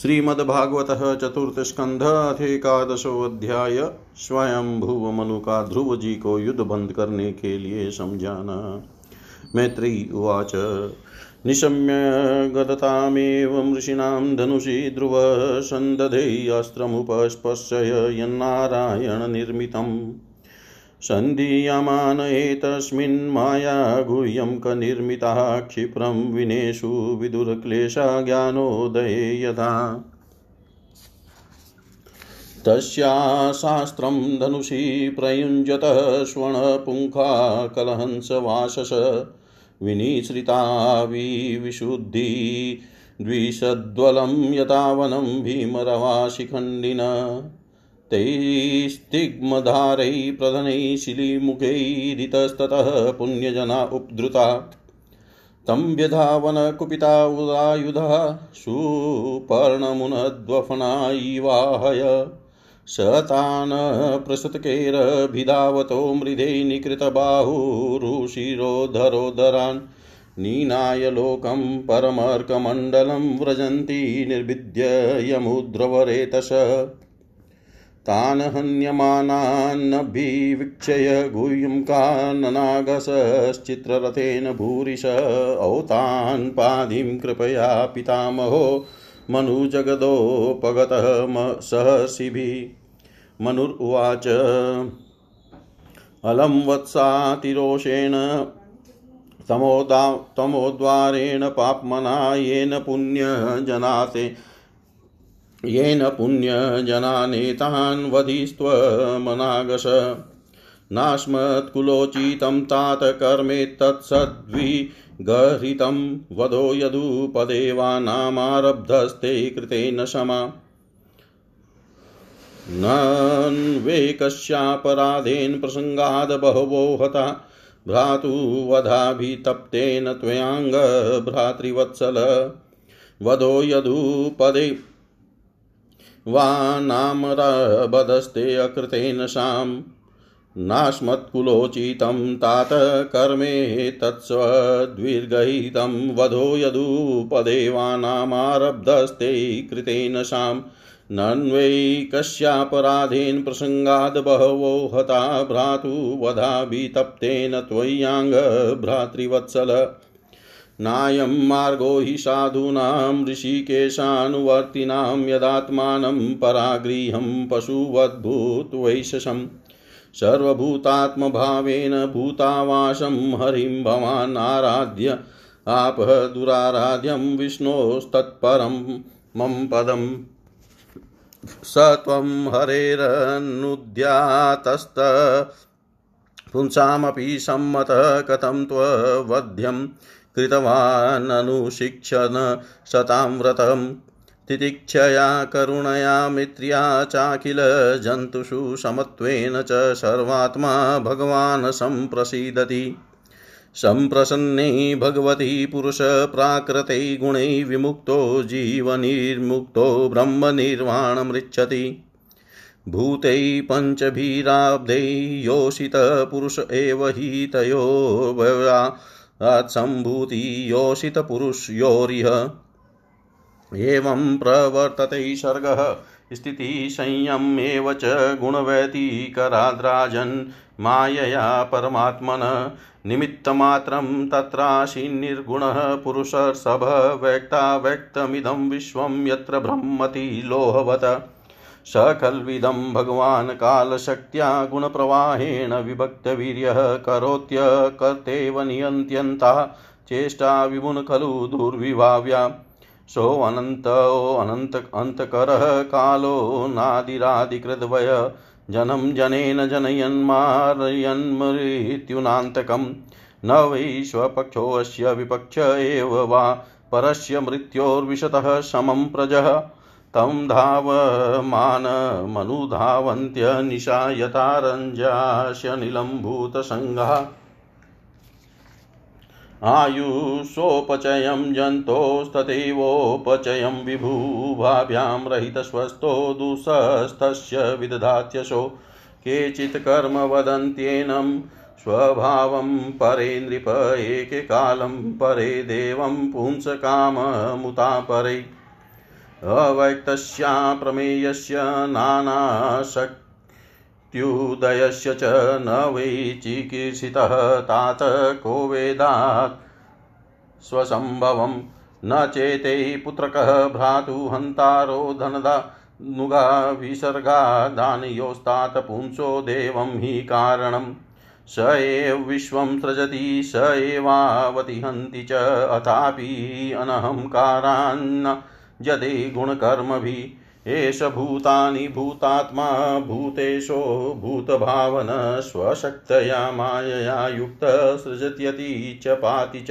श्रीमद्भागवत चतुर्थ स्कंध अथेकादशोऽध्याय स्वयं भुव मनु का ध्रुव जी को युद्ध बंद करने के लिए समझाना। मैत्री उवाच। निशम्य गदतामेव ऋषीणां धनुषि ध्रुव सन्दधे अस्त्रमुपस्पश्य यन्नारायणनिर्मितम्। सन्धीयमान एतस्मिन् माया गुह्यं कनिर्मितः क्षिप्रं विनेषु विदुरक्लेशा ज्ञानोदये यथा। तस्या शास्त्रं धनुषि प्रयुञ्जतः स्वर्णपुङ्खा कलहंसवासस विनिश्रिता विशुद्धि द्विषद्वलं यतावनं भीमरवाशिखण्डिन। तैस्तिग्मधारैः प्रधनैः शिलीमुखैरितस्ततः पुण्यजना उपधृता तं व्यधावनकुपिता उदायुधः सुपर्णमुनद्वफनायिवाहय स तान् प्रसृतकेरभिधावतो मृदे निकृतबाहुरुशिरोधरोदरान् नीनाय लोकं परमर्कमण्डलं व्रजन्ति निर्विद्य यमुद्रवरेतस तान् हन्यमानान्नभिवीक्षय गुह्यं काननागसश्चित्ररथेन भूरिश औतान् पादिं कृपया पितामहो मनुजगदोपगतः सहर्षिभिः मनुर्वाच अलं वत्सातिरोषेण तमोदा तमोद्वारेण पाप्मना येन पुण्यजनाते येन पुण्यजनानेतान् वधिस्त्वमनागश नास्मत्कुलोचितं तात कर्मेत्तत्सद्विगर्हितं वधो यदुपदेवानामारब्धस्ते कृतेन क्षमा नन्वे कस्यापराधेन प्रसङ्गाद् बहवो हता। भ्रातुवधाभितप्तेन त्वयाङ्ग भ्रातृवत्सल वधो यदुपदे वा नामरबधस्ते अकृतेन शाम्। नास्मत्कुलोचितं तात कर्मे तत्स्वद्विर्गहितं वधो यदुपदेवानामारब्धस्ते कृतेन शाम्। नन्वै कस्यापराधेन प्रसङ्गाद् बहवो हता भ्रातुवधाभितप्तेन त्वय्याङ्ग भ्रातृवत्सल नायं मार्गो हि साधूनां ऋषिकेशानुवर्तिनां यदात्मानं परागृहं पशुवद्भूत्वैशसम् सर्वभूतात्मभावेन भूतावासं हरिं भवान् आराध्य, आपः दुराराध्यं विष्णोस्तत्परं मम पदम्। स त्वं हरेरनुद्यातस्त, पुंसामपि सम्मतः कथं त्ववध्यम्। कृतवाननुशिक्षण शतां व्रतं तितिक्षया, करुणया, मित्र्या, चाखिल जन्तुषु समत्वेन च सर्वात्मा भगवान् सम्प्रसीदति। सम्प्रसन्ने भगवती पुरुषप्राकृते गुणै विमुक्तो, जीवनिर्मुक्तो, ब्रह्मनिर्वाणमृच्छति। भूतै पञ्चभिराब्धै योषितपुरुष एव हि तयो तत्सम्भूति योषितपुरुषयोरिह। एवं प्रवर्तते सर्गः। स्थितिसंयमेव च गुणव्यतिकराद्राजन्। मायया परमात्मन। निमित्तमात्रं तत्राशीन्निर्गुणः पुरुषर्षभ व्यक्ताव्यक्तमिदं विश्वं यत्र ब्रह्मति लोहवत। स खल्विदं भगवान् कालशक्त्या गुणप्रवाहेण विभक्तवीर्यः करोत्यकर्तेव नियन्त्यन्तः चेष्टा विमुन खलु दुर्विभाव्या। सोऽनन्तोऽनन्त अन्तकरः कालो नादिरादिकृद्वय। जनं जनेन जनयन्मारयन्मृत्युनान्तकं न वै स्वपक्षोऽस्य विपक्ष एव वा, परस्य मृत्योर्विशतः समं प्रजः। तं धावमानमनुधावन्त्यनिशा यथारञ्जास्यनिलं भूतसङ्गः आयुषोपचयं जन्तोस्तथैवोपचयं विभुभाभ्यां रहितस्वस्थो दुःस्थस्य विदधात्यशो। केचित् कर्म वदन्त्येनं स्वभावं परे नृप एककालं परे देवं पुंसकाममुता परे अव्यक्तस्या प्रमेयस्य नानाशक्त्युदयस्य च न वै चिकीर्षितः तात को वेदात् स्वसम्भवम्। न चेते पुत्रकः भ्रातुहन्तारो धनदा नुगा विसर्गादानयोस्तात् पुंसो देवं हि कारणम्। स एव विश्वं सृजति, स एवावतिहन्ति च अथापि अनहङ्कारान्न यदि गुणकर्मभिः एष भूतानि भूतात्मा भूतेशो भूतभावन स्वशक्तया मायया युक्त सृजत्यति च पाति च।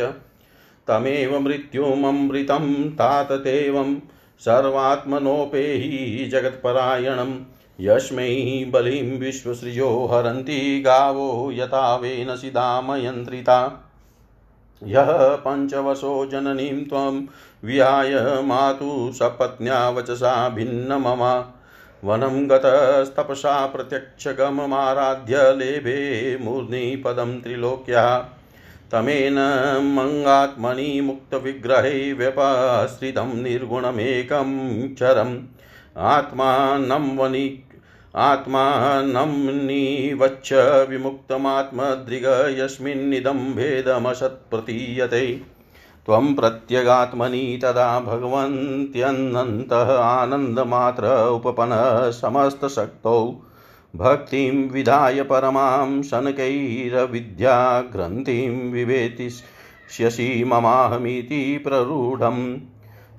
तमेव मृत्युममृतं ताततेवं सर्वात्मनोपेहि जगत्परायणम्। यस्मै बलिं विश्वसृजो हरन्ति गावो यथा वेनसिदामयन्त्रिता यः पञ्चवशो जननीं त्वं विहाय मातु सपत्न्या वचसा भिन्नमम वनं गतस्तपसा प्रत्यक्षगममाराध्य लेभे मूर्ध्निपदं त्रिलोक्यः। तमेन मङ्गात्मनि मुक्तविग्रहे व्यपश्रितं निर्गुणमेकं चरम्। आत्मानं वनि आत्मानं निवच्छ विमुक्तमात्मदृग यस्मिन्निदं भेदमसत्प्रतीयते। त्वं प्रत्यगात्मनि तदा भगवन्त्यनन्तः आनन्दमात्र उपपन्नः समस्तशक्तौ भक्तिं विधाय परमां शनकैरविद्याग्रन्थिं विवेतिष्यसि ममाहमिति प्ररूढम्।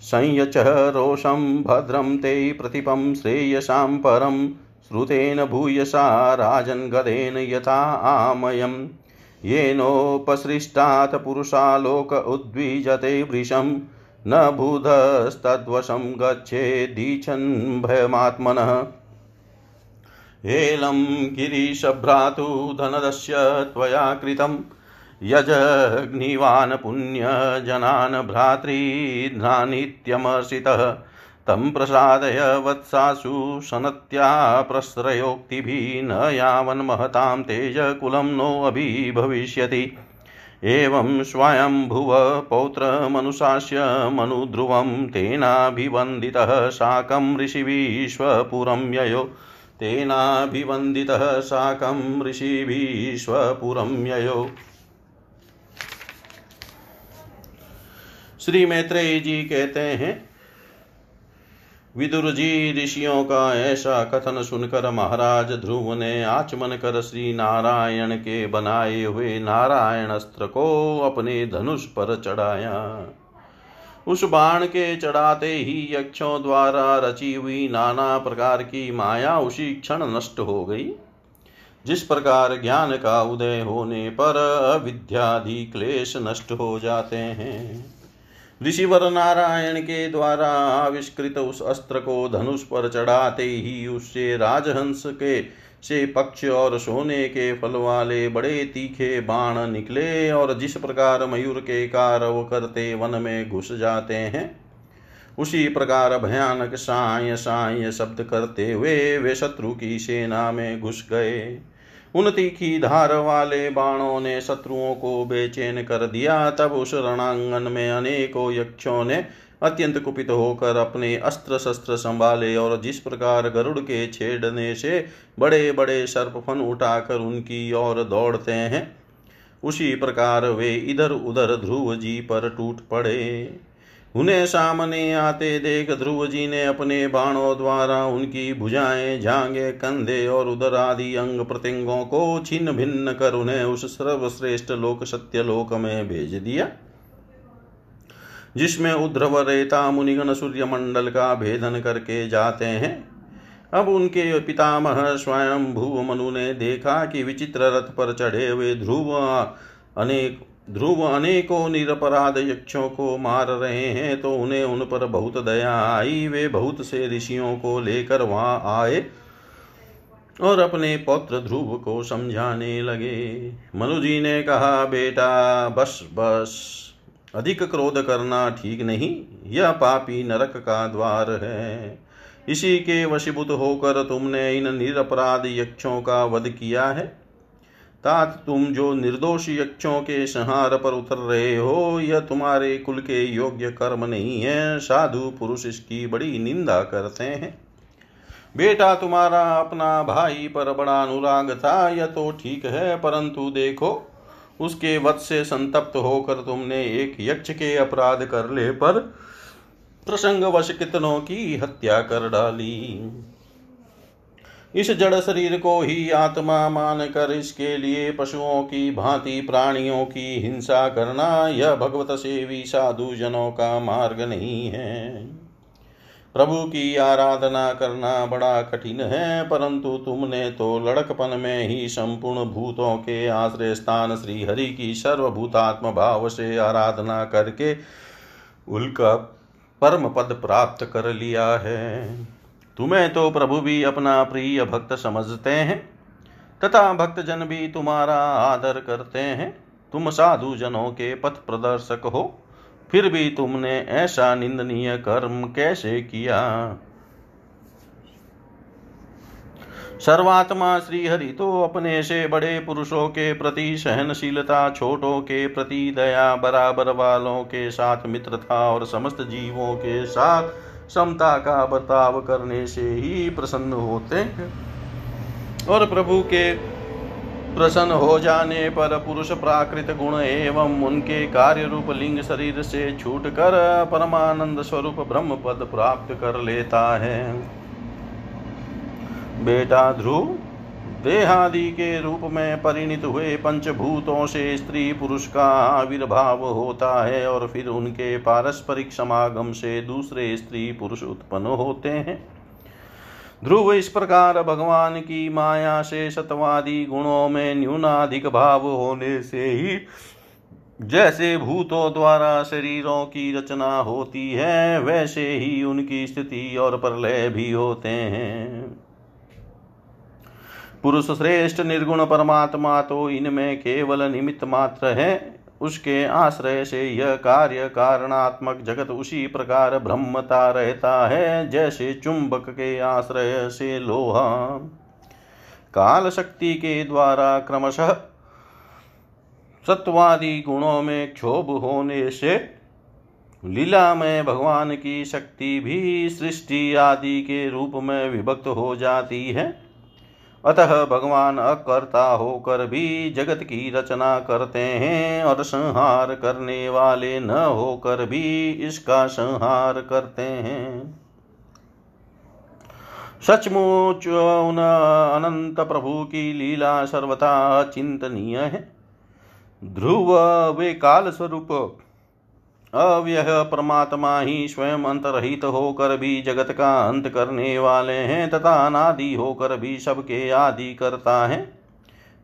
संयच रोषं भद्रं ते प्रतिपं श्रेयसां परं श्रुतेन भूयसा राजन् गदेन यथा आमयम्। येनोपसृष्टात् पुरुषालोक उद्विजते वृषं न बुधस्तद्वशं गच्छेदीच्छन् भयमात्मनः हेलं गिरीशभ्रातु धनदस्य त्वया कृतम्। यजग्निवान् पुण्यजनान् भ्रातृध्नानित्यमर्षितः तं प्रसादय वत्सासु सनत्या प्रश्रयोक्तिभिः न यावन्महतां तेजकुलं नोऽभिभविष्यति एवं स्वयंभुव पौत्रमनुशास्य मनुध्रुवं तेनाभिवन्दितः साकं ऋषिभिश्वपुरं ययो। तेनाभिवन्दितः साकं ऋषिभिश्वपुरं ययो। श्री मैत्रेय जी कहते हैं विदुर जी ऋषियों का ऐसा कथन सुनकर महाराज ध्रुव ने आचमन कर श्री नारायण के बनाए हुए नारायण अस्त्र को अपने धनुष पर चढ़ाया। उस बाण के चढ़ाते ही यक्षों द्वारा रची हुई नाना प्रकार की माया उसी क्षण नष्ट हो गई। जिस प्रकार ज्ञान का उदय होने पर अविद्यादि क्लेश नष्ट हो जाते हैं। ऋषिवर नारायण के द्वारा आविष्कृत उस अस्त्र को धनुष पर चढ़ाते ही उससे राजहंस के से पक्ष और सोने के फल वाले बड़े तीखे बाण निकले और जिस प्रकार मयूर के कारव करते वन में घुस जाते हैं, उसी प्रकार भयानक साय साय शब्द करते हुए वे शत्रु की सेना में घुस गए। उन तीखी धार वाले बाणों ने शत्रुओं को बेचैन कर दिया। तब उस रणांगन में अनेकों यक्षों ने अत्यंत कुपित होकर अपने अस्त्र शस्त्र संभाले और जिस प्रकार गरुड़ के छेड़ने से बड़े बड़े सर्पफन उठाकर उनकी ओर दौड़ते हैं, उसी प्रकार वे इधर उधर ध्रुव जी पर टूट पड़े। उन्हें सामने आते देख ध्रुव जी ने अपने बाणों द्वारा उनकी भुजाएँ झांगे कंधे और उदर आदि अंग प्रत्यंगों को छिन्न भिन्न कर उन्हें उस सर्वश्रेष्ठ लोक सत्य लोक में भेज दिया, जिसमें उद्रव रेता मुनिगण सूर्य मंडल का भेदन करके जाते हैं। अब उनके पितामह स्वयं भूव मनु ने देखा कि विचित्र रथ पर चढ़े हुए ध्रुव अनेक ध्रुव अनेकों निरपराध यक्षों को मार रहे हैं तो उन्हें उन पर बहुत दया आई। वे बहुत से ऋषियों को लेकर वहाँ आए और अपने पौत्र ध्रुव को समझाने लगे। मनुजी ने कहा, बेटा, बस बस, अधिक क्रोध करना ठीक नहीं। यह पापी नरक का द्वार है। इसी के वशीभूत होकर तुमने इन निरपराध यक्षों का वध किया है। तात तुम जो निर्दोष यक्षों के संहार पर उतर रहे हो, यह तुम्हारे कुल के योग्य कर्म नहीं है। साधु पुरुष इसकी बड़ी निंदा करते हैं। बेटा तुम्हारा अपना भाई पर बड़ा अनुराग था, यह तो ठीक है, परंतु देखो, उसके वध से संतप्त होकर तुमने एक यक्ष के अपराध कर ले पर प्रसंग वश कितनों की हत्या कर डाली। इस जड़ शरीर को ही आत्मा मानकर इसके लिए पशुओं की, भांति प्राणियों की हिंसा करना, यह भगवत सेवी साधु जनों का मार्ग नहीं है। प्रभु की आराधना करना बड़ा कठिन है, परंतु तुमने तो लड़कपन में ही संपूर्ण भूतों के आश्रय स्थान श्री हरि की सर्वभूतात्म भाव से आराधना करके उल्का परम पद प्राप्त कर लिया है। तुम्हें तो प्रभु भी अपना प्रिय भक्त समझते हैं, तथा भक्त जन भी तुम्हारा आदर करते हैं। तुम साधु जनों के पथ प्रदर्शक हो, फिर भी तुमने ऐसा निंदनीय कर्म कैसे किया? सर्वात्मा श्री हरि तो अपने से बड़े पुरुषों के प्रति सहनशीलता, छोटों के प्रति दया, बराबर वालों के साथ मित्रता और समस्त जीवों के साथ समता का बर्ताव करने से ही प्रसन्न होते हैं। और प्रभु के प्रसन्न हो जाने पर पुरुष प्राकृत गुण एवं उनके कार्य रूप लिंग शरीर से छूट कर परमानंद स्वरूप ब्रह्म पद प्राप्त कर लेता है। बेटा ध्रुव देहादि के रूप में परिणित हुए पंचभूतों से स्त्री पुरुष का आविर्भाव होता है और फिर उनके पारस्परिक समागम से दूसरे स्त्री पुरुष उत्पन्न होते हैं। ध्रुव, इस प्रकार भगवान की माया से सतवादी गुणों में न्यूनाधिक भाव होने से ही जैसे भूतों द्वारा शरीरों की रचना होती है, वैसे ही उनकी स्थिति और प्रलय भी होते हैं। पुरुष श्रेष्ठ निर्गुण परमात्मा तो इनमें केवल निमित्त मात्र है। उसके आश्रय से यह कार्य कारणात्मक जगत उसी प्रकार ब्रह्मता रहता है, जैसे चुंबक के आश्रय से लोहा। काल शक्ति के द्वारा क्रमशः सत्वादि गुणों में क्षोभ होने से लीला में भगवान की शक्ति भी सृष्टि आदि के रूप में विभक्त हो जाती है। अतः भगवान अकर्ता होकर भी जगत की रचना करते हैं और संहार करने वाले न होकर भी इसका संहार करते हैं। सचमुच उन अनंत प्रभु की लीला सर्वथा चिंतनीय है। ध्रुव वे काल स्वरूप अव्यय परमात्मा ही स्वयं अंतरहित होकर भी जगत का अंत करने वाले हैं तथा अनादि होकर भी सबके आदि करता है।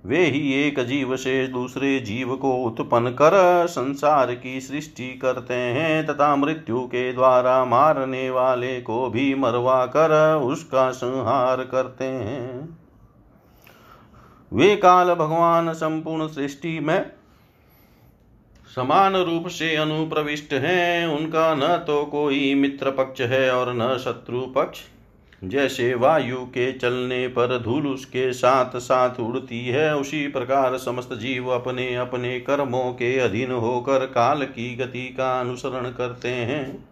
वे ही एक जीव से दूसरे जीव को उत्पन्न कर संसार की सृष्टि करते हैं तथा मृत्यु के द्वारा मारने वाले को भी मरवा कर उसका संहार करते हैं। वे काल भगवान संपूर्ण सृष्टि में समान रूप से अनुप्रविष्ट हैं। उनका न तो कोई मित्र पक्ष है और न शत्रु पक्ष। जैसे वायु के चलने पर धूल उसके साथ साथ उड़ती है, उसी प्रकार समस्त जीव अपने अपने कर्मों के अधीन होकर काल की गति का अनुसरण करते हैं।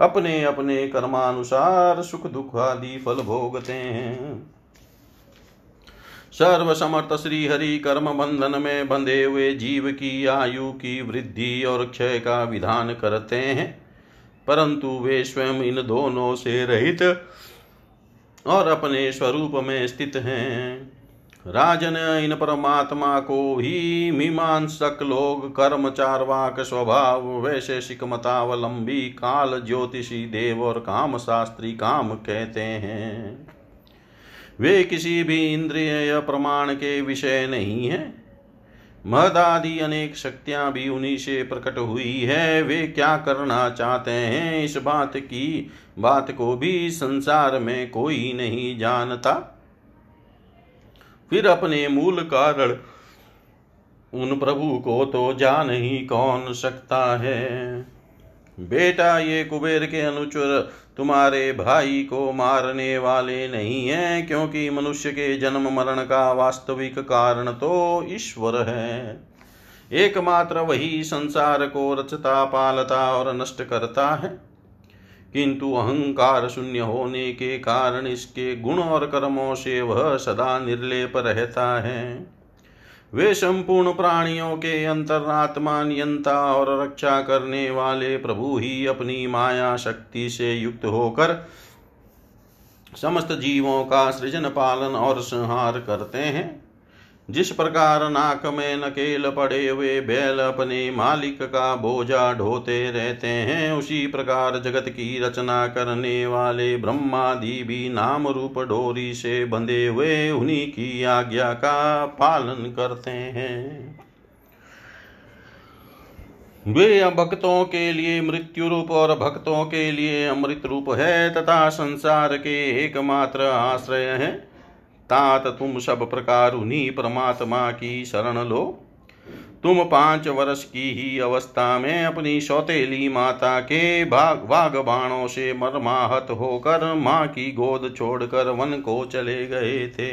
अपने अपने कर्मानुसार सुख दुख आदि फल भोगते हैं। सर्वसमर्थ श्री हरि कर्म बंधन में बंधे हुए जीव की आयु की वृद्धि और क्षय का विधान करते हैं। परंतु वे स्वयं इन दोनों से रहित और अपने स्वरूप में स्थित हैं। राजन, इन परमात्मा को ही मीमांसक लोग कर्म चारवाक स्वभाव, वैशेषिक मतावलंबी, काल ज्योतिषी, देव और काम शास्त्री काम कहते हैं। वे किसी भी इंद्रिय या प्रमाण के विषय नहीं है। महदादि अनेक शक्तियाँ भी उन्हीं से प्रकट हुई है। वे क्या करना चाहते हैं? इस बात की, बात को भी संसार में कोई नहीं जानता। फिर अपने मूल कारण, उन प्रभु को तो जान ही कौन सकता है? बेटा ये कुबेर के अनुचर तुम्हारे भाई को मारने वाले नहीं हैं, क्योंकि मनुष्य के जन्म मरण का वास्तविक कारण तो ईश्वर है। एकमात्र वही संसार को रचता, पालता और नष्ट करता है। किंतु अहंकार शून्य होने के कारण इसके गुण और कर्मों से वह सदा निर्लेप रहता है। वे संपूर्ण प्राणियों के अंतरात्मा नियंता और रक्षा करने वाले प्रभु ही अपनी माया शक्ति से युक्त होकर समस्त जीवों का सृजन पालन और संहार करते हैं। जिस प्रकार नाक में नकेल पड़े हुए बैल अपने मालिक का बोझा ढोते रहते हैं, उसी प्रकार जगत की रचना करने वाले ब्रह्मादि भी नाम रूप डोरी से बंधे हुए उन्हीं की आज्ञा का पालन करते हैं। वे भक्तों के लिए मृत्यु रूप और भक्तों के लिए अमृत रूप है, तथा संसार के एकमात्र आश्रय है। तात तुम सब प्रकार उन्हीं परमात्मा की शरण लो। तुम पाँच वर्ष की ही अवस्था में अपनी सौतेली माता के भाग भाग बाणों से मरमाहत होकर माँ की गोद छोड़कर वन को चले गए थे।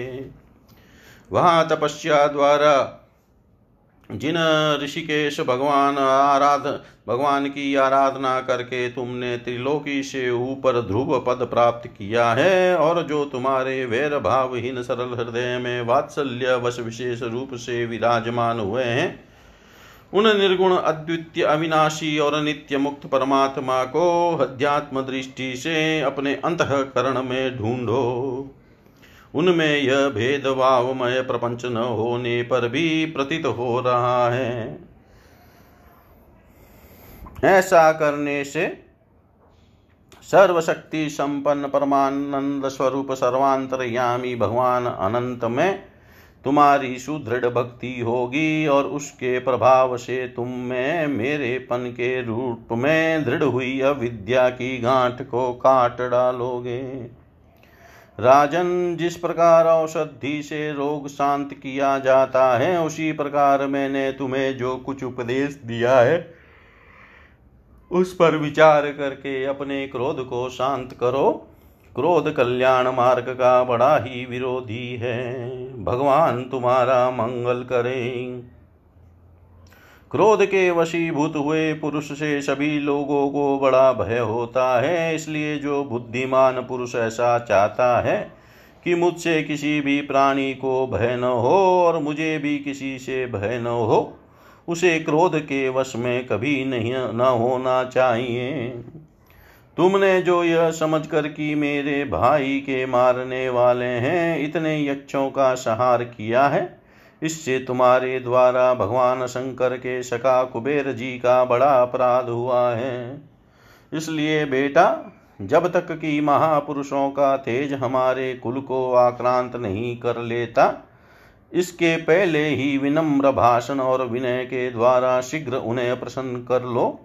वहाँ तपस्या द्वारा जिन ऋषिकेश भगवान आराध, भगवान की आराधना करके तुमने त्रिलोकी से ऊपर ध्रुव पद प्राप्त किया है, और जो तुम्हारे वैर भावहीन सरल हृदय में वात्सल्य वश विशेष रूप से विराजमान हुए हैं, उन निर्गुण अद्वितीय अविनाशी और नित्य मुक्त परमात्मा को अध्यात्म दृष्टि से अपने अंतकरण में ढूंढो। उनमें यह भेदभावमय प्रपंच न होने पर भी प्रतीत हो रहा है। ऐसा करने से सर्वशक्ति संपन्न परमानंद स्वरूप सर्वांतरयामी भगवान अनंत में तुम्हारी सुदृढ़ भक्ति होगी और उसके प्रभाव से तुम में मेरे पन के रूप में दृढ़ हुई अविद्या की गांठ को काट डालोगे। राजन, जिस प्रकार औषधि से रोग शांत किया जाता है, उसी प्रकार मैंने तुम्हें जो कुछ उपदेश दिया है, उस पर विचार करके अपने क्रोध को शांत करो। क्रोध कल्याण मार्ग का बड़ा ही विरोधी है। भगवान तुम्हारा मंगल करें। क्रोध के वशीभूत हुए पुरुष से सभी लोगों को बड़ा भय होता है। इसलिए जो बुद्धिमान पुरुष ऐसा चाहता है कि मुझसे किसी भी प्राणी को भय न हो और मुझे भी किसी से भय न हो, उसे क्रोध के वश में कभी नहीं, न होना चाहिए। तुमने जो यह समझकर कि मेरे भाई के मारने वाले हैं, इतने यक्षों का सहार किया है इससे तुम्हारे द्वारा भगवान शंकर के सका कुबेर जी का बड़ा अपराध हुआ है। इसलिए बेटा, जब तक कि महापुरुषों का तेज हमारे कुल को आक्रांत नहीं कर लेता, इसके पहले ही विनम्र भाषण और विनय के द्वारा शीघ्र उन्हें प्रसन्न कर लो।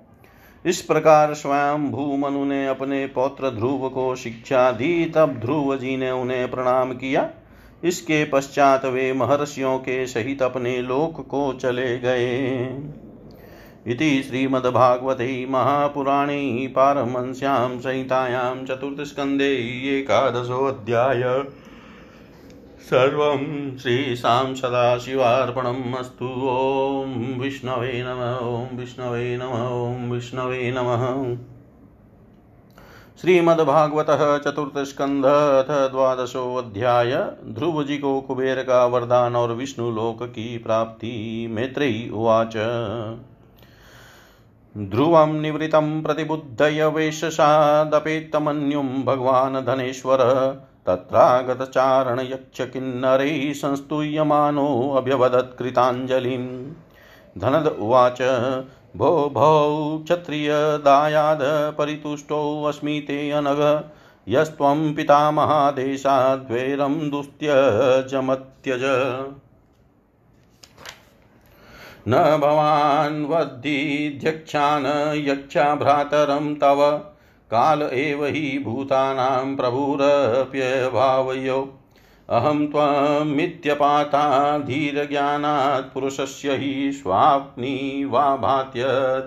इस प्रकार स्वयं भूमनु ने अपने पौत्र ध्रुव को शिक्षा दी, तब ध्रुव जी ने उन्हें प्रणाम किया। इसके पश्चात वे महर्षियों के सहित अपने लोक को चले गए। इति श्रीमद्भागवते महापुराणे पारमंस्यां संहितायां चतुर्थस्कन्धे एकादशोऽध्याय। सर्वं श्रीशां सदाशिवार्पणम् अस्तु। ॐ विष्णवे नमः, ॐ विष्णवे नमः, ॐ विष्णवे नमः। श्रीमद्भागवत चतुर्थ स्कंध अथ द्वादशोऽध्याय ध्रुव जी को कुबेर का वरदान और विष्णु लोक की प्राप्ति। मैत्रेयी उवाच। ध्रुवं निवृत्तं प्रतिबुद्धय वेशसादपेत्तमन्युं भगवान् धनेश्वर। तत्रागतचारणयक्षकिन्नरैः संस्तूयमानोऽभ्यवदत् कृताञ्जलिं धनद उवाच। भो भौ क्षत्रियदायाद परितुष्टोऽस्मि ते अनघ। यस्त्वं पितामहादेशाद्वैरं दुस्त्यजमत्यज न भवान् वद्धिध्यक्षान् यक्षा भ्रातरं तव। काल एव हि भूतानां प्रभुरप्यभावयो। अहं त्वमित्यपाता धीरज्ञानात् पुरुषस्य हि स्वाप्नि वा भात्य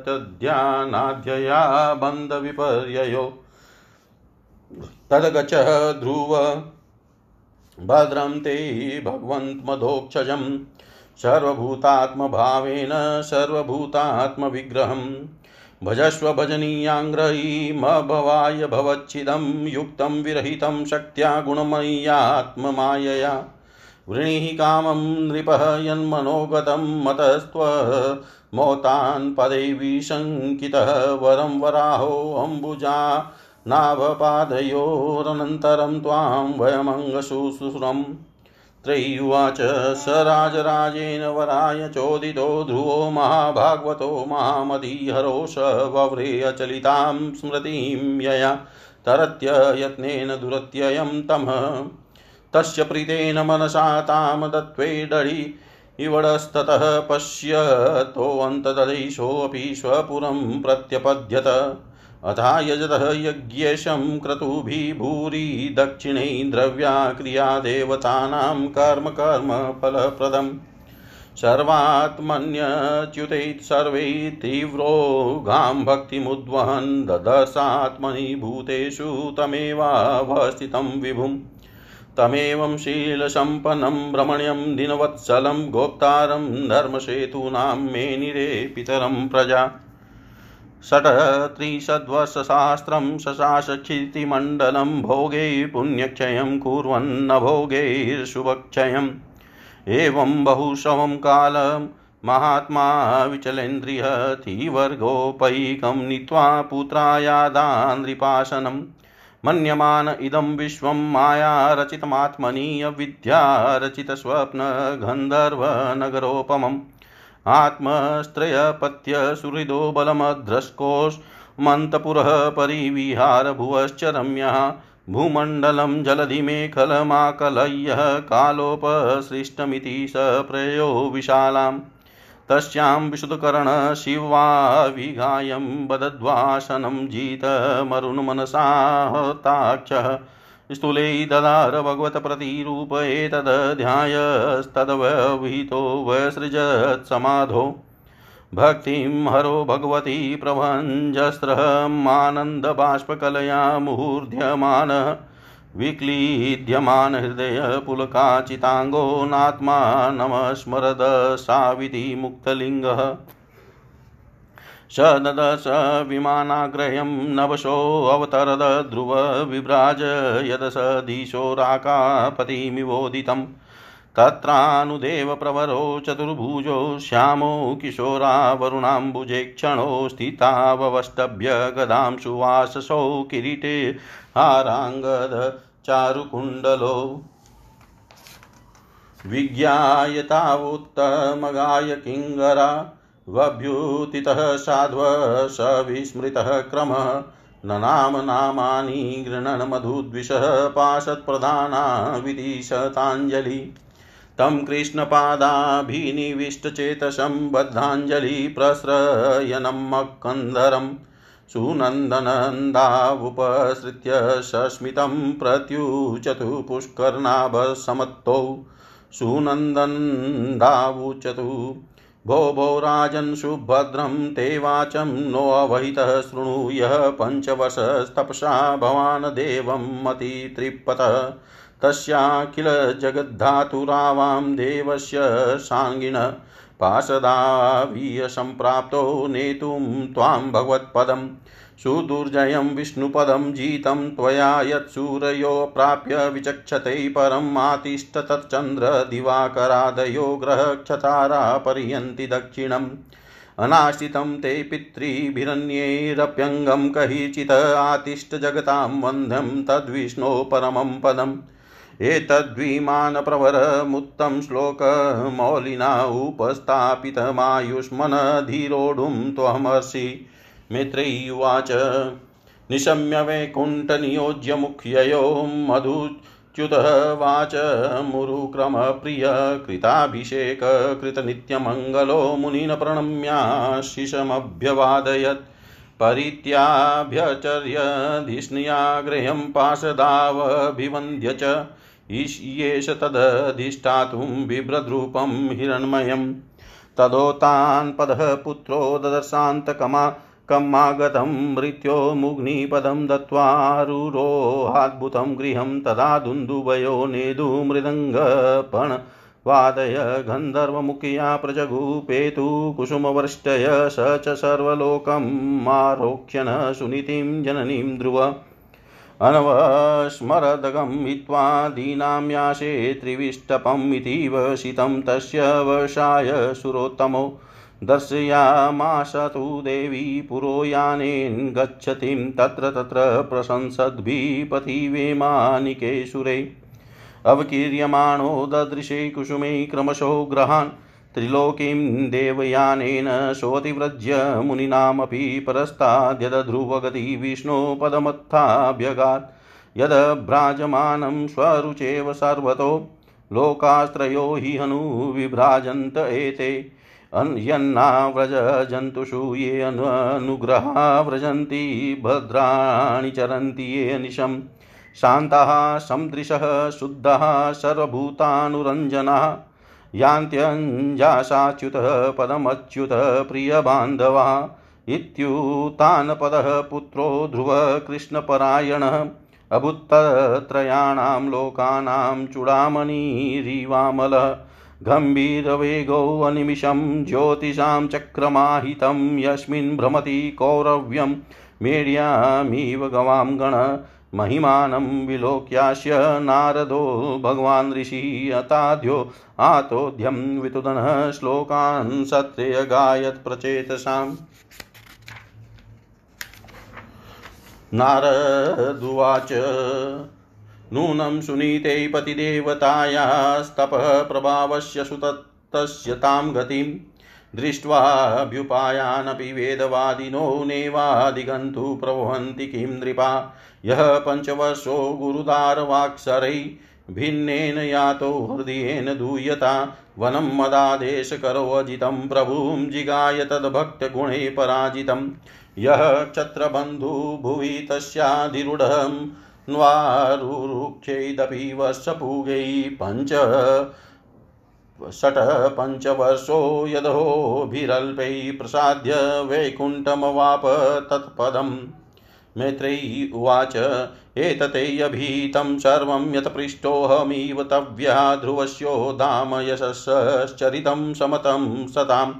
तद्ध्यानाध्यया बन्धविपर्ययो। तदगच ध्रुव भद्रं ते भगवन्त्मधोक्षजम्, सर्वभूतात्मभावेन सर्वभूतात्मविग्रहम्। भजस्व भजनीयाङ्ग्रयीमभवाय भवच्छिदं युक्तं विरहितं शक्त्या गुणमय्यात्ममायया। वृणीः कामं नृपः यन्मनोगतं मतस्त्वमोतान् पदै विशङ्कितः वरं वराहोऽम्बुजा नाभपादयोरनन्तरं त्वां वयमङ्गशुश्रुरम् त्रय्युवाच स राजराजेन वराय चोदितो ध्रुवो महाभागवतो महामतिहरोष वव्रे अचलितां स्मृतिं यया तरत्ययत्नेन दुरत्ययं तमः। तस्य प्रीतेन मनसा तां दत्त्वेडळि इवडस्ततः पश्यतोऽन्तदधीशोऽपि स्वपुरं प्रत्यपद्यत। अथा यजतः यज्ञेशं क्रतुभिः भूरि दक्षिणे द्रव्या क्रिया देवतानां कर्म कर्म फलप्रदम् सर्वात्मन्यच्युते सर्वै तीव्रो गां भक्तिमुद्वहन् ददशात्मनि भूतेषु तमेवावस्थितं विभुम्। तमेवं शीलसम्पन्नं रमणीयं दिनवत्सलं गोप्तारं धर्मसेतूनां मेनिरे पितरं प्रजा। षट्त्रिशद्वर्षशास्त्रं शशासक्षितिमण्डलं भोगे पुण्यक्षयं कुर्वन्नभोगैर्शुभक्षयम् एवं बहुशवं कालं महात्मा विचलेन्द्रियः तीवर्गोपैकं नीत्वा पुत्रायादान्द्रिपाशनं। मन्यमान इदं विश्वं मायारचितमात्मनि अविद्या रचितस्वप्नगन्धर्वनगरोपमम् आत्मस्त्रयपत्यसुहृदो बलमद्रष्कोष्मन्तपुरः परिविहारभुवश्च रम्यः भूमण्डलं जलधिमेखलमाकलय्यः कालोपसृष्टमिति स प्रयो विशालाम् तस्यां विशुद्धकरणशिवाविगायं बदद्वासनं जितमरुन्मनसाहताक्षः स्थूले ददार भगवत्प्रतिरूप एतदध्यायस्तदवहितो वसृजत्समाधो। भक्तिं हरो भगवती प्रभञ्जस्रमानन्दबाष्पकलया मूर्ध्यमानः विक्लीद्यमान हृदयपुलकाचिताङ्गो नात्मा नमस्मरद साविति मुक्तलिङ्गः स ददश विमानाग्रह्यं नवशोऽवतरद ध्रुवविभ्राज यदस दिशो राकापतिमिवोदितम् तत्रानुदेव प्रवरो चतुर्भुजो श्यामो किशोरावरुणाम्बुजे क्षणो स्थितावष्टभ्य गदां सुवाससौ किरीटे हाराङ्गद चारुकुण्डलो विज्ञाय तावुत्तमगाय किङ्गरा वभ्युतितः साध्व स विस्मृतः क्रमः। न नाम नामानि गृणन् मधुद्विषः पाशत्प्रधाना विदिशताञ्जलि तं कृष्णपादाभिनिविष्टचेतसं बद्धाञ्जलि प्रस्रयनं मकन्धरं सुनन्दनन्दावुपसृत्य सस्मितं प्रत्युचतु पुष्करनाभसमत्तौ सुनन्दन्दावुचतु भो भो राजन् सुभद्रं ते वाचं नोऽवहितः शृणु यः पञ्चवशस्तपसा भवान् देवं मतितृप्तः तस्याखिल जगद्धातुरावां देवस्य साङ्गिण पाशदावीयसम्प्राप्तो नेतुं त्वां भगवत्पदम्। सुदुर्जयं विष्णुपदं जितं त्वया यत्सूरयो प्राप्य विचक्षते परम् आतिष्ठ तच्चन्द्रदिवाकरादयो ग्रहक्षतारा पर्यन्ति दक्षिणम्। अनाश्रितं ते पितृभिरन्यैरप्यङ्गं कहिचित् आतिष्ठ जगतां वन्द्यं तद्विष्णो परमं पदम्। एतद्विमानप्रवरमुत्तं श्लोकमौलिना उपस्थापितमायुष्मनधीरोढुं त्वमर्षि। मैत्रेय्युवाच निशम्य वैकुण्ठनियोज्य मुख्ययो मधुच्युतः वाच। मुरुक्रमप्रिय कृताभिषेककृतनित्यमङ्गलो मुनिन प्रणम्याशिषमभ्यवादयत् परित्याभ्यचर्यधिष्णया गृहं पाशदावभिवन्द्य च ईश्येष तदधिष्ठातुं बिभ्रद्रूपं हिरण्मयम्। तदोतान् पदः पुत्रो ददर्शान्तकमा कमागतं मृत्यो मुग्निपदं दत्त्वारुरोहाद्भुतं गृहं तदा दुन्दुभयो नेदुमृदङ्गपण वादय गन्धर्वमुखिया प्रजगुपेतु कुसुमवृष्टय स च आरोक्ष्यन सुनीतिं जननीं ध्रुव। अनवस्मरदगं हित्वा दीनां याशे त्रिविष्टपम् इतीव शीतं तस्य वर्षाय सुरोत्तमो। दर्शयामास तु देवी पुरोयानेन गच्छतिं तत्र तत्र प्रशंसद्भिः पथिवेमानिके अवकीर्यमाणो ददृशे कुसुमे क्रमशो ग्रहान्। त्रिलोकीं देवयानेन सोऽतिव्रज्य मुनीनामपि परस्ताद्यदध्रुवगति विष्णोपदमत्थाभ्यगात्। यदभ्राजमानं स्वरुचेव सर्वतो। लोकास्त्रयो हि हनुविभ्राजन्त एते। यन्नाव्रजन्तुषु ये अनुग्रहा व्रजन्ति भद्राणि चरन्ति ये निशम्। शान्ताः, सन्दृशः, शुद्धः, सर्वभूतानुरञ्जनः। यान्त्यञ्जासाच्युतः पदमच्युतः प्रियबान्धवः। इत्युतानपदः पुत्रो ध्रुवकृष्णपरायणः अभूत्तत्रयाणां लोकानां चूडामणिरिवामलः। गम्भीरवेगोऽनिमिषं ज्योतिषां चक्रमाहितं यस्मिन् भ्रमति कौरव्यं मेढ्यामिव गवां गण महिमानं विलोक्यास्य नारदो भगवान् ऋषि अताद्यो आतोध्यं वितुदनः श्लोकान् सत्रेऽगायत् प्रचेतसाम्। नारदुवाच नूनं सुनीते पतिदेवतायास्तपः प्रभावस्य सुतस्य तां गतिं दृष्ट्वाभ्युपायानपि वेदवादिनो नेवादिगन्तु प्रभवन्ति किं नृपा। यः पञ्चवर्षो गुरुदारवाक्सरै भिन्नेन यातो हृदयेन दूयता, वनं मदादेशकरोऽजितं प्रभुं जिगाय तद्भक्तगुणे पराजितं यः क्षत्रबन्धुभुवि तस्याधिरूढं न्वारुरुक्षैदपि वर्षपूगै पञ्च षट् पञ्चवर्षो यदहोभिरल्पै प्रसाद्य वैकुण्ठमवाप तत्पदम्। मैत्रेयी उवाच, एततेऽभीतं सर्वं यत्पृष्टोऽहमिव तव्यः ध्रुवस्यो धाम यशस्श्चरितं समतं सतां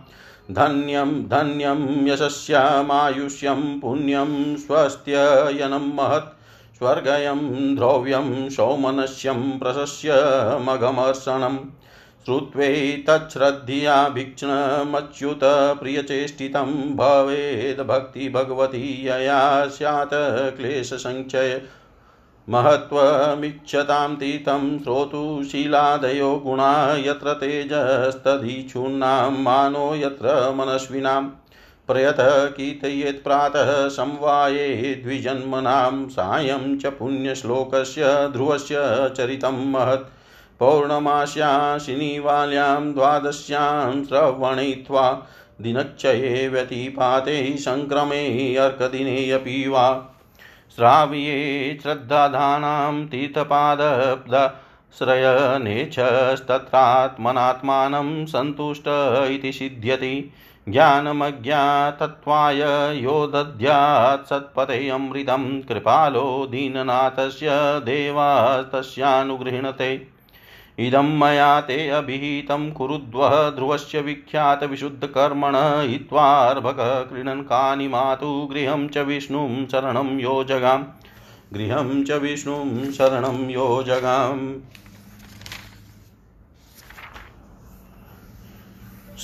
धन्यं धन्यं यशस्यामायुष्यं पुण्यं स्वस्त्ययनं महत्। स्वर्गयं द्रव्यं सौमनस्यं प्रशस्य मघमर्षणम् श्रुत्वैतच्छ्रद्धया भीक्ष्णमच्युत प्रियचेष्टितं भवेद् भक्तिभगवती यया स्यात् क्लेशसङ्ख्यय महत्त्वमिच्छतां तीतं श्रोतुशीलादयो गुणा यत्र तेजस्तधीचूर्णां मानो यत्र मनस्विनां प्रयत कीर्तयेत् प्रातः संवाये द्विजन्मनां सायं च पुण्यश्लोकस्य ध्रुवस्य चरितं महत्। पौर्णमास्यां शनिवाल्यां द्वादश्यां श्रवणयित्वा दिनक्षये व्यतिपाते सङ्क्रमे अर्कदिने अपि वा। श्राव्ये श्रद्धाधानां तीर्थपादब्दश्रयनेच्छस्तत्रात्मनात्मानं सन्तुष्ट इति सिद्ध्यति। ज्ञानमज्ञातत्वाय यो दद्यात् सत्पते अमृतं कृपालो दीननाथस्य देवास्तस्यानुगृह्णते। इदं मया ते अभिहितं कुरुद्वः ध्रुवस्य विख्यातविशुद्धकर्मण हित्वार्भकः क्रीडन् कानि मातु गृहं च विष्णुं शरणं यो गृहं च विष्णुं शरणं यो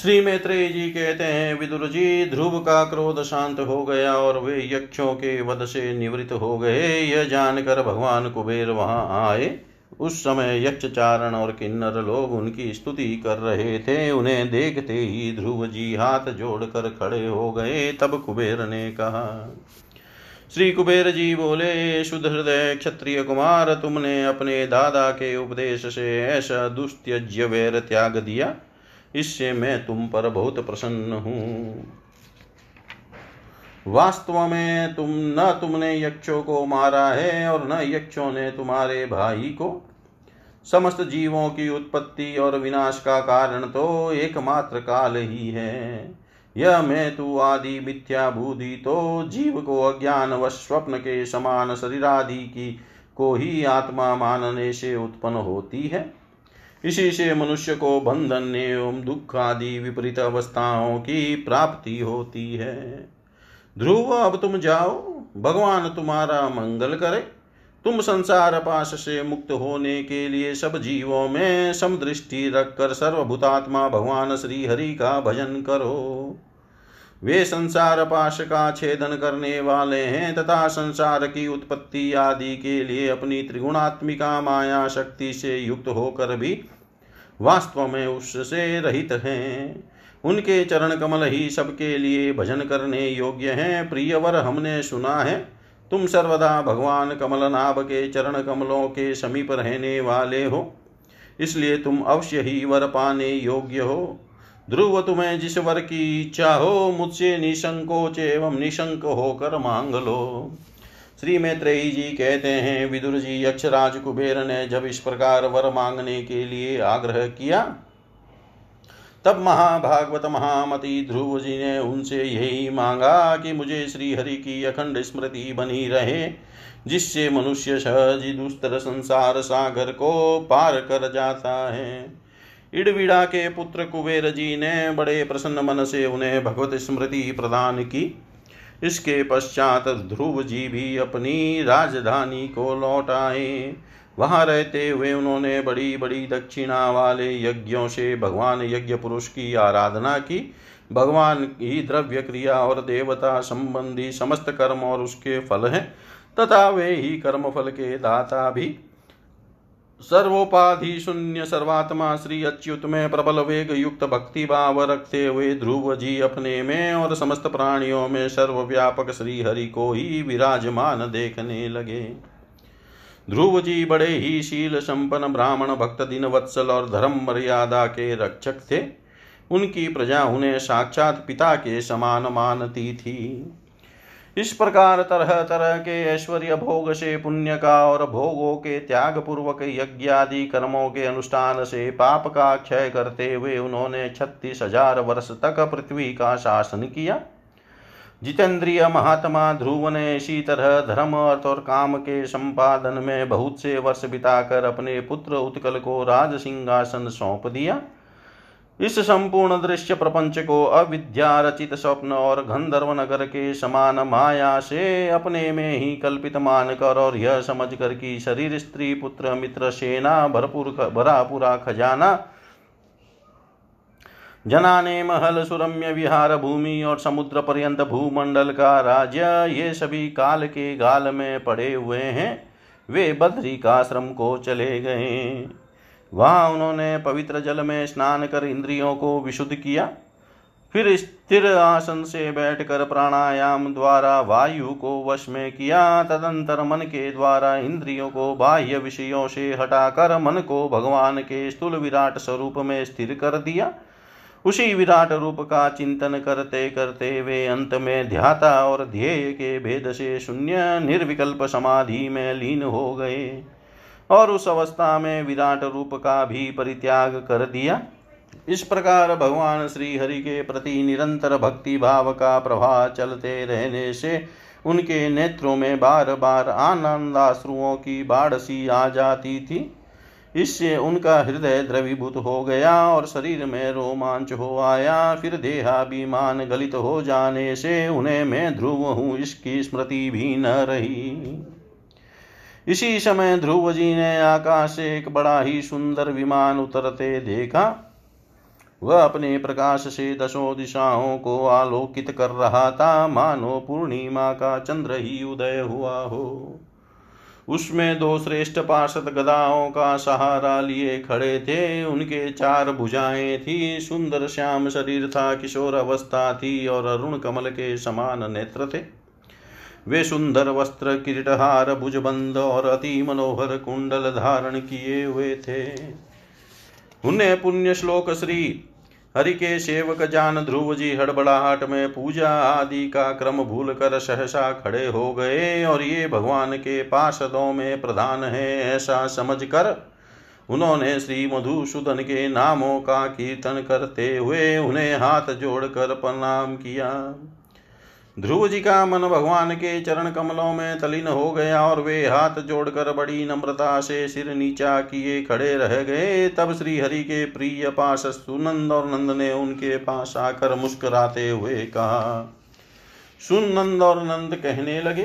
श्री मैत्रेय जी कहते हैं, विदुर जी, ध्रुव का क्रोध शांत हो गया और वे यक्षों के वध से निवृत्त हो गए। यह जानकर भगवान कुबेर वहाँ आए। उस समय यक्ष चारण और किन्नर लोग उनकी स्तुति कर रहे थे। उन्हें देखते ही ध्रुव जी हाथ जोड़कर खड़े हो गए। तब कुबेर ने कहा, श्री कुबेर जी बोले, शुद्ध हृदय क्षत्रिय कुमार, तुमने अपने दादा के उपदेश से ऐसा दुस्त्यज्य वैर त्याग दिया। इससे मैं तुम पर बहुत प्रसन्न हूँ। वास्तव में तुम न तुमने यक्षों को मारा है और न यक्षों ने तुम्हारे भाई को। समस्त जीवों की उत्पत्ति और विनाश का कारण तो एकमात्र काल ही है। यह मैं तू आदि मिथ्या बुद्धि तो जीव को अज्ञान व स्वप्न के समान शरीर आदि की को ही आत्मा मानने से उत्पन्न होती है। इसी से मनुष्य को बंधन एवं दुख आदि विपरीत अवस्थाओं की प्राप्ति होती है। ध्रुव, अब तुम जाओ। भगवान तुम्हारा मंगल करे। तुम संसार पाश से मुक्त होने के लिए सब जीवों में समदृष्टि रखकर सर्वभूतात्मा भगवान श्री हरि का भजन करो। वे संसार पाश का छेदन करने वाले हैं तथा संसार की उत्पत्ति आदि के लिए अपनी त्रिगुणात्मिका माया शक्ति से युक्त होकर भी वास्तव में उससे रहित हैं। उनके चरण कमल ही सबके लिए भजन करने योग्य हैं। प्रियवर, हमने सुना है, तुम सर्वदा भगवान कमलनाभ के चरण कमलों के समीप रहने वाले हो। इसलिए तुम अवश्य ही वर पाने योग्य हो। ध्रुव तुम्हें जिस वर की इच्छा हो मुझसे निसंकोच एवं निशंक होकर मांग लो। श्री मैत्रेयी जी कहते हैं विदुर जी यक्षराज कुबेर ने जब इस प्रकार वर मांगने के लिए आग्रह किया, तब महाभागवत महामती ध्रुव जी ने उनसे यही मांगा कि मुझे श्री हरि की अखंड स्मृति बनी रहे, जिससे मनुष्य सहज दुस्तर संसार सागर को पार कर जाता है। इडविड़ा के पुत्र कुबेर जी ने बड़े प्रसन्न मन से उन्हें भगवत स्मृति प्रदान की। इसके पश्चात ध्रुव जी भी अपनी राजधानी को लौट आए। वहाँ रहते हुए उन्होंने बड़ी बड़ी दक्षिणा वाले यज्ञों से भगवान यज्ञ पुरुष की आराधना की। भगवान की द्रव्य क्रिया और देवता संबंधी समस्त कर्म और उसके फल हैं, तथा वे ही कर्म फल के दाता भी। सर्वोपाधि शून्य सर्वात्मा श्री अच्युत में प्रबल वेग युक्त भक्ति भाव रखते हुए ध्रुव जी अपने में और समस्त प्राणियों में सर्वव्यापक श्री हरि को ही विराजमान देखने लगे। ध्रुव जी बड़े ही शील संपन्न ब्राह्मण भक्त दिन वत्सल और धर्म मर्यादा के रक्षक थे। उनकी प्रजा उन्हें साक्षात पिता के समान मानती थी। इस प्रकार तरह तरह के ऐश्वर्य भोग से पुण्य का और भोगों के त्याग पूर्वक यज्ञ आदि कर्मों के अनुष्ठान से पाप का क्षय करते हुए उन्होंने छत्तीस हज़ार वर्ष तक पृथ्वी का शासन किया। जितेंद्रिय महात्मा ध्रुव ने इसी तरह धर्म अर्थ और काम के संपादन में बहुत से वर्ष बिताकर अपने पुत्र उत्कल को राज सिंहासन सौंप दिया। इस संपूर्ण दृश्य प्रपंच को अविद्या रचित स्वप्न और गंधर्व नगर के समान माया से अपने में ही कल्पित मानकर और यह समझ कर कि शरीर, स्त्री, पुत्र, मित्र, सेना, भरपूर भरा पूरा खजाना, जनाने, महल, सुरम्य विहार, भूमि और समुद्र पर्यंत भूमंडल का राज्य, ये सभी काल के गाल में पड़े हुए हैं। वे बद्री का आश्रम को चले गए। वहाँ उन्होंने पवित्र जल में स्नान कर इंद्रियों को विशुद्ध किया। फिर स्थिर आसन से बैठकर प्राणायाम द्वारा वायु को वश में किया। तदंतर मन के द्वारा इंद्रियों को बाह्य विषयों से हटाकर मन को भगवान के स्थूल विराट स्वरूप में स्थिर कर दिया। उसी विराट रूप का चिंतन करते करते वे अंत में ध्याता और ध्येय के भेद से शून्य निर्विकल्प समाधि में लीन हो गए। और उस अवस्था में विराट रूप का भी परित्याग कर दिया। इस प्रकार भगवान श्री हरि के प्रति निरंतर भक्ति भाव का प्रवाह चलते रहने से उनके नेत्रों में बार बार आनंदाश्रुओं की बाढ़ सी आ जाती थी। इससे उनका हृदय द्रवीभूत हो गया और शरीर में रोमांच हो आया। फिर देहाभिमान गलित हो जाने से उन्हें मैं ध्रुव हूँ, इसकी स्मृति भी न रही। इसी समय ध्रुव जी ने आकाश से एक बड़ा ही सुंदर विमान उतरते देखा। वह अपने प्रकाश से दसों दिशाओं को आलोकित कर रहा था। मानो पूर्णिमा का चंद्र ही उदय हुआ हो। उसमें दो श्रेष्ठ पार्षद गदाओं का सहारा लिए खड़े थे। उनके चार भुजाएँ थी। सुंदर श्याम शरीर था, किशोर अवस्था थी और अरुण कमल के समान नेत्र थे। वे सुंदर वस्त्र किरीटहार भुजबंद और अति मनोहर कुंडल धारण किए हुए थे। उन्हें पुण्य श्लोक श्री हरि के सेवक जान ध्रुव जी हड़बड़ाहट में पूजा आदि का क्रम भूल कर सहसा खड़े हो गए और ये भगवान के पार्षदों में प्रधान है ऐसा समझ कर उन्होंने श्री मधुसूदन के नामों का कीर्तन करते हुए उन्हें हाथ जोड़कर प्रणाम किया। ध्रुव जी का मन भगवान के चरण कमलों में तलीन हो गया और वे हाथ जोड़कर बड़ी नम्रता से सिर नीचा किए खड़े रह गए। तब श्री हरि के प्रिय पास सुनंद और नंद ने उनके पास आकर मुस्कुराते हुए कहा सुन नंद और नंद कहने लगे,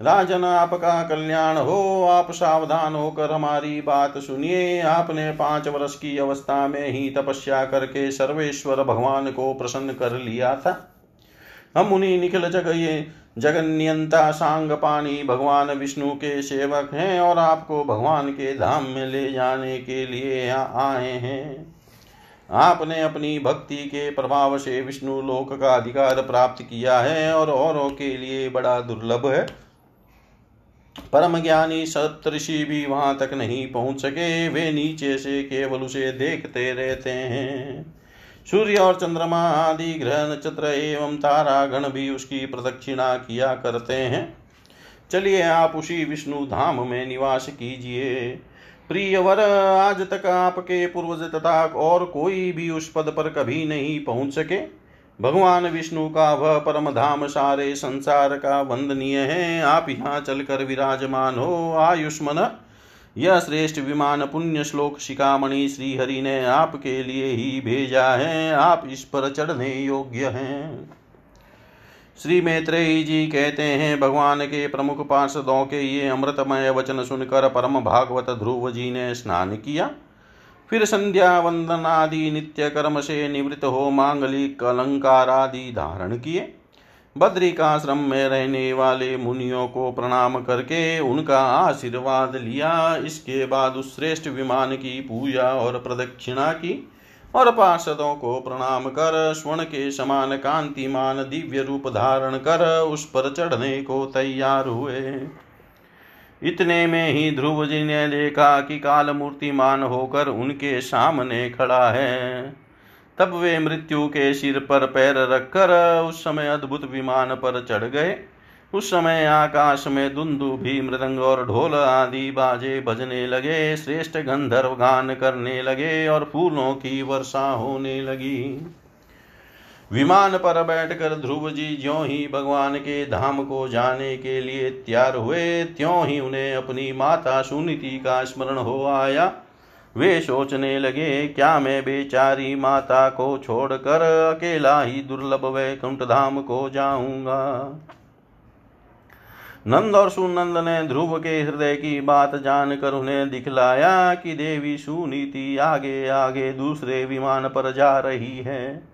राजन आपका कल्याण हो, आप सावधान होकर हमारी बात सुनिए। आपने पाँच वर्ष की अवस्था में ही तपस्या करके सर्वेश्वर भगवान को प्रसन्न कर लिया था। हम उन्हीं निखिल जग ये जगन्यंता सांग पानी भगवान विष्णु के सेवक हैं और आपको भगवान के धाम में ले जाने के लिए आए हैं। आपने अपनी भक्ति के प्रभाव से विष्णु लोक का अधिकार प्राप्त किया है और औरों के लिए बड़ा दुर्लभ है। परम ज्ञानी सप्तषि भी वहाँ तक नहीं पहुँच सके, वे नीचे से केवल उसे देखते रहते हैं। सूर्य और चंद्रमा आदि ग्रह नक्षत्र एवं तारा गण भी उसकी प्रदक्षिणा किया करते हैं। चलिए आप उसी विष्णु धाम में निवास कीजिए। प्रिय वर आज तक आपके पूर्वज तथा और कोई भी उस पद पर कभी नहीं पहुँच सके। भगवान विष्णु का वह परम धाम सारे संसार का वंदनीय है। आप यहाँ चलकर विराजमान हो, आयुष्मन। यह श्रेष्ठ विमान पुण्य श्लोक शिकामणि श्री हरि ने आपके लिए ही भेजा है। आप इस पर चढ़ने योग्य हैं। श्री मैत्रेयी जी कहते हैं, भगवान के प्रमुख पार्षदों के ये अमृतमय वचन सुनकर परम भागवत ध्रुव जी ने स्नान किया। फिर संध्या वंदन आदि नित्य कर्म से निवृत्त हो मांगलिक अलंकार आदि धारण किए। बद्रिकाश्रम में रहने वाले मुनियों को प्रणाम करके उनका आशीर्वाद लिया। इसके बाद उस श्रेष्ठ विमान की पूजा और प्रदक्षिणा की और पार्षदों को प्रणाम कर स्वर्ण के समान कांतिमान दिव्य रूप धारण कर उस पर चढ़ने को तैयार हुए। इतने में ही ध्रुव जी ने देखा कि काल मूर्तिमान होकर उनके सामने खड़ा है। तब वे मृत्यु के सिर पर पैर रखकर उस समय अद्भुत विमान पर चढ़ गए। उस समय आकाश में दुंदु भी मृदंग और ढोल आदि बाजे बजने लगे, श्रेष्ठ गंधर्व गान करने लगे और फूलों की वर्षा होने लगी। विमान पर बैठकर ध्रुव जी ज्यों ही भगवान के धाम को जाने के लिए तैयार हुए, त्यों ही उन्हें अपनी माता सुनीति का स्मरण हो आया। वे सोचने लगे, क्या मैं बेचारी माता को छोड़कर अकेला ही दुर्लभ वैकुंठ धाम को जाऊँगा? नंद और सुनंद ने ध्रुव के हृदय की बात जानकर उन्हें दिखलाया कि देवी सुनीति आगे आगे दूसरे विमान पर जा रही है।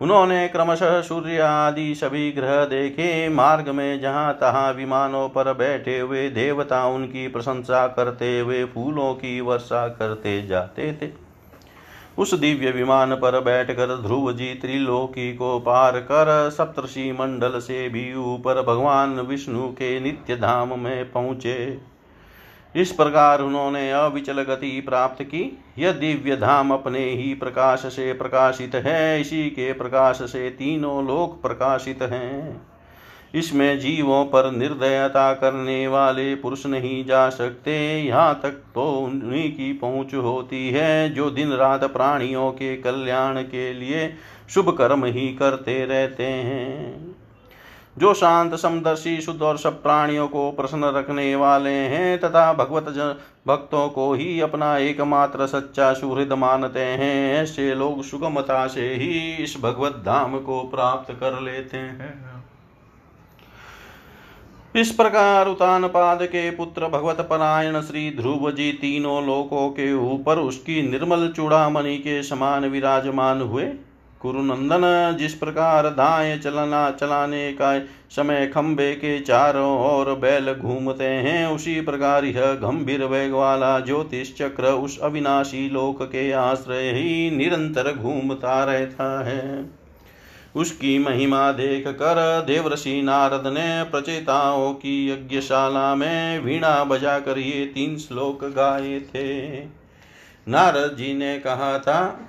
उन्होंने क्रमशः सूर्य आदि सभी ग्रह देखे। मार्ग में जहाँ तहाँ विमानों पर बैठे हुए देवता उनकी प्रशंसा करते हुए फूलों की वर्षा करते जाते थे। उस दिव्य विमान पर बैठकर ध्रुव जी त्रिलोकी को पार कर सप्तषि मंडल से भी ऊपर भगवान विष्णु के नित्य धाम में पहुँचे। इस प्रकार उन्होंने अविचल गति प्राप्त की। यह दिव्य धाम अपने ही प्रकाश से प्रकाशित है। इसी के प्रकाश से तीनों लोक प्रकाशित हैं। इसमें जीवों पर निर्दयता करने वाले पुरुष नहीं जा सकते। यहाँ तक तो उन्हीं की पहुँच होती है, जो दिन रात प्राणियों के कल्याण के लिए शुभ कर्म ही करते रहते हैं। जो शांत समदर्शी शुद्ध और सब प्राणियों को प्रसन्न रखने वाले हैं तथा भगवत भक्तों को ही अपना एकमात्र सच्चा सुहृद मानते हैं, ऐसे लोग सुगमता से ही इस भगवत धाम को प्राप्त कर लेते हैं। इस प्रकार उतान पाद के पुत्र भगवत परायण श्री ध्रुव जी तीनों लोकों के ऊपर उसकी निर्मल चूड़ामणि के समान विराजमान हुए। कुरुनंदन जिस प्रकार दाएँ चलना चलाने का समय खंबे के चारों ओर बैल घूमते हैं, उसी प्रकार यह गंभीर वेग वाला ज्योतिष चक्र उस अविनाशी लोक के आश्रय ही निरंतर घूमता रहता है। उसकी महिमा देख कर देवऋषि नारद ने प्रचेताओं की यज्ञशाला में वीणा बजाकर ये तीन श्लोक गाए थे। नारद जी ने कहा था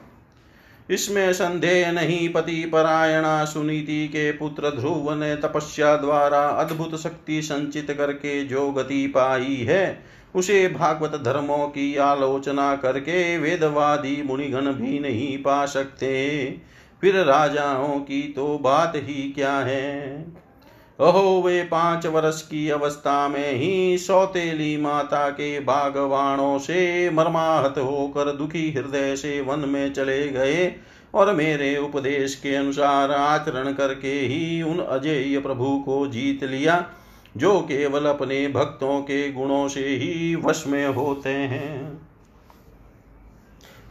इसमें संदेह नहीं, पति परायणा सुनीति के पुत्र ध्रुव ने तपस्या द्वारा अद्भुत शक्ति संचित करके जो गति पाई है, उसे भागवत धर्मों की आलोचना करके वेदवादी मुनिगण भी नहीं पा सकते। फिर राजाओं की तो बात ही क्या है? अहो, वे पाँच वर्ष की अवस्था में ही सौतेली माता के बागवाणों से मर्माहत होकर दुखी हृदय से वन में चले गए और मेरे उपदेश के अनुसार आचरण करके ही उन अजेय प्रभु को जीत लिया, जो केवल अपने भक्तों के गुणों से ही वश में होते हैं।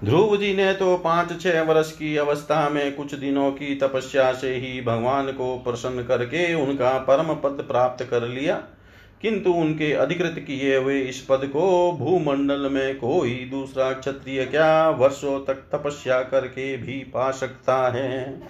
ध्रुव जी ने तो पाँच छह वर्ष की अवस्था में कुछ दिनों की तपस्या से ही भगवान को प्रसन्न करके उनका परम पद प्राप्त कर लिया। किंतु उनके अधिकृत किए हुए इस पद को भूमंडल में कोई दूसरा क्षत्रिय क्या वर्षों तक तपस्या करके भी पा सकता है?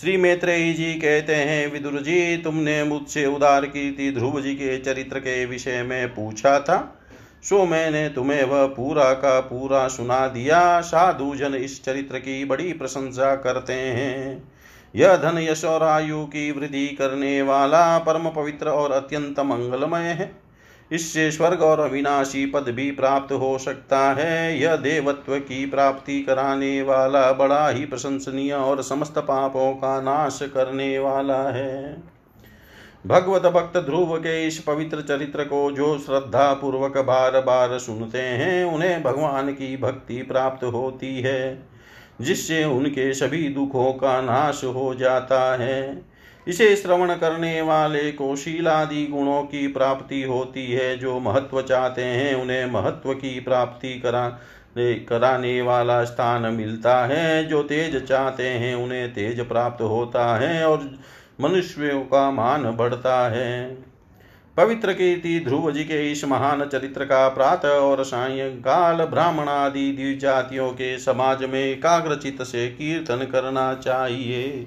श्री मैत्रेयी जी कहते हैं, विदुर जी, तुमने मुझसे उदार कीर्ति ध्रुव जी के चरित्र के विषय में पूछा था। सो मैंने तुम्हें वह पूरा का पूरा सुना दिया। साधु जन इस चरित्र की बड़ी प्रशंसा करते हैं। यह धन, यश और आयु की वृद्धि करने वाला परम पवित्र और अत्यंत मंगलमय है। इससे स्वर्ग और अविनाशी पद भी प्राप्त हो सकता है। यह देवत्व की प्राप्ति कराने वाला बड़ा ही प्रशंसनीय और समस्त पापों का नाश करने वाला है। भगवत भक्त ध्रुव के इस पवित्र चरित्र को जो श्रद्धा पूर्वक बार बार सुनते हैं, उन्हें भगवान की भक्ति प्राप्त होती है, जिससे उनके सभी दुखों का नाश हो जाता है। इसे श्रवण करने वाले को शीलादि गुणों की प्राप्ति होती है, जो महत्व चाहते हैं, उन्हें महत्व की प्राप्ति करा, कराने वाला स्थान मिलता है। जो तेज चाहते हैं, उन्हें तेज प्राप्त होता है और मनुष्यों का मान बढ़ता है। पवित्र कीर्ति ध्रुव जी के इस महान चरित्र का प्रातः और सायंकाल ब्राह्मण आदि द्विजातियों के समाज में एकाग्रचित से कीर्तन करना चाहिए।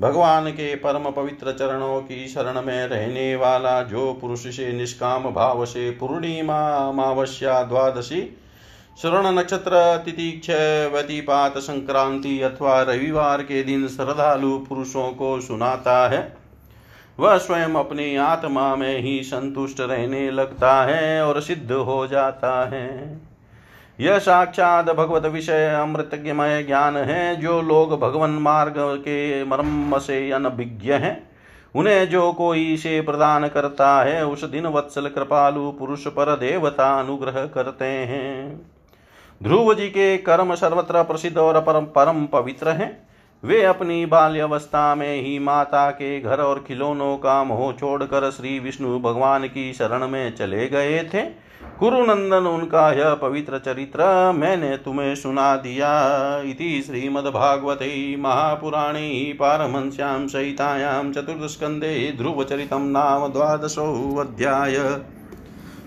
भगवान के परम पवित्र चरणों की शरण में रहने वाला जो पुरुष से निष्काम भाव से पूर्णिमा, अमावस्या, द्वादशी श्रवण नक्षत्र तिथि क्षय संक्रांति अथवा रविवार के दिन श्रद्धालु पुरुषों को सुनाता है। वह स्वयं अपनी आत्मा में ही संतुष्ट रहने लगता है और सिद्ध हो जाता है। यह साक्षात भगवत विषय अमृतमय ज्ञान है, जो लोग भगवान मार्ग के मर्म से अनभिज्ञ हैं। उन्हें जो कोई से प्रदान करता है, उस दिन वत्सल कृपालु पुरुष पर देवता अनुग्रह करते हैं। ध्रुव जी के कर्म सर्वत्र प्रसिद्ध और परम परम पवित्र हैं। वे अपनी बाल्यवस्था में ही माता के घर और खिलौनों का मोह छोड़कर श्री विष्णु भगवान की शरण में चले गए थे। कुरुनंदन उनका यह पवित्र चरित्र मैंने तुम्हें सुना दिया। इति श्रीमद्भागवते महापुराणे पारमहंस्यां सहितायां चतुर्थस्कन्धे ध्रुवचरितं नाम द्वादशोऽध्याय।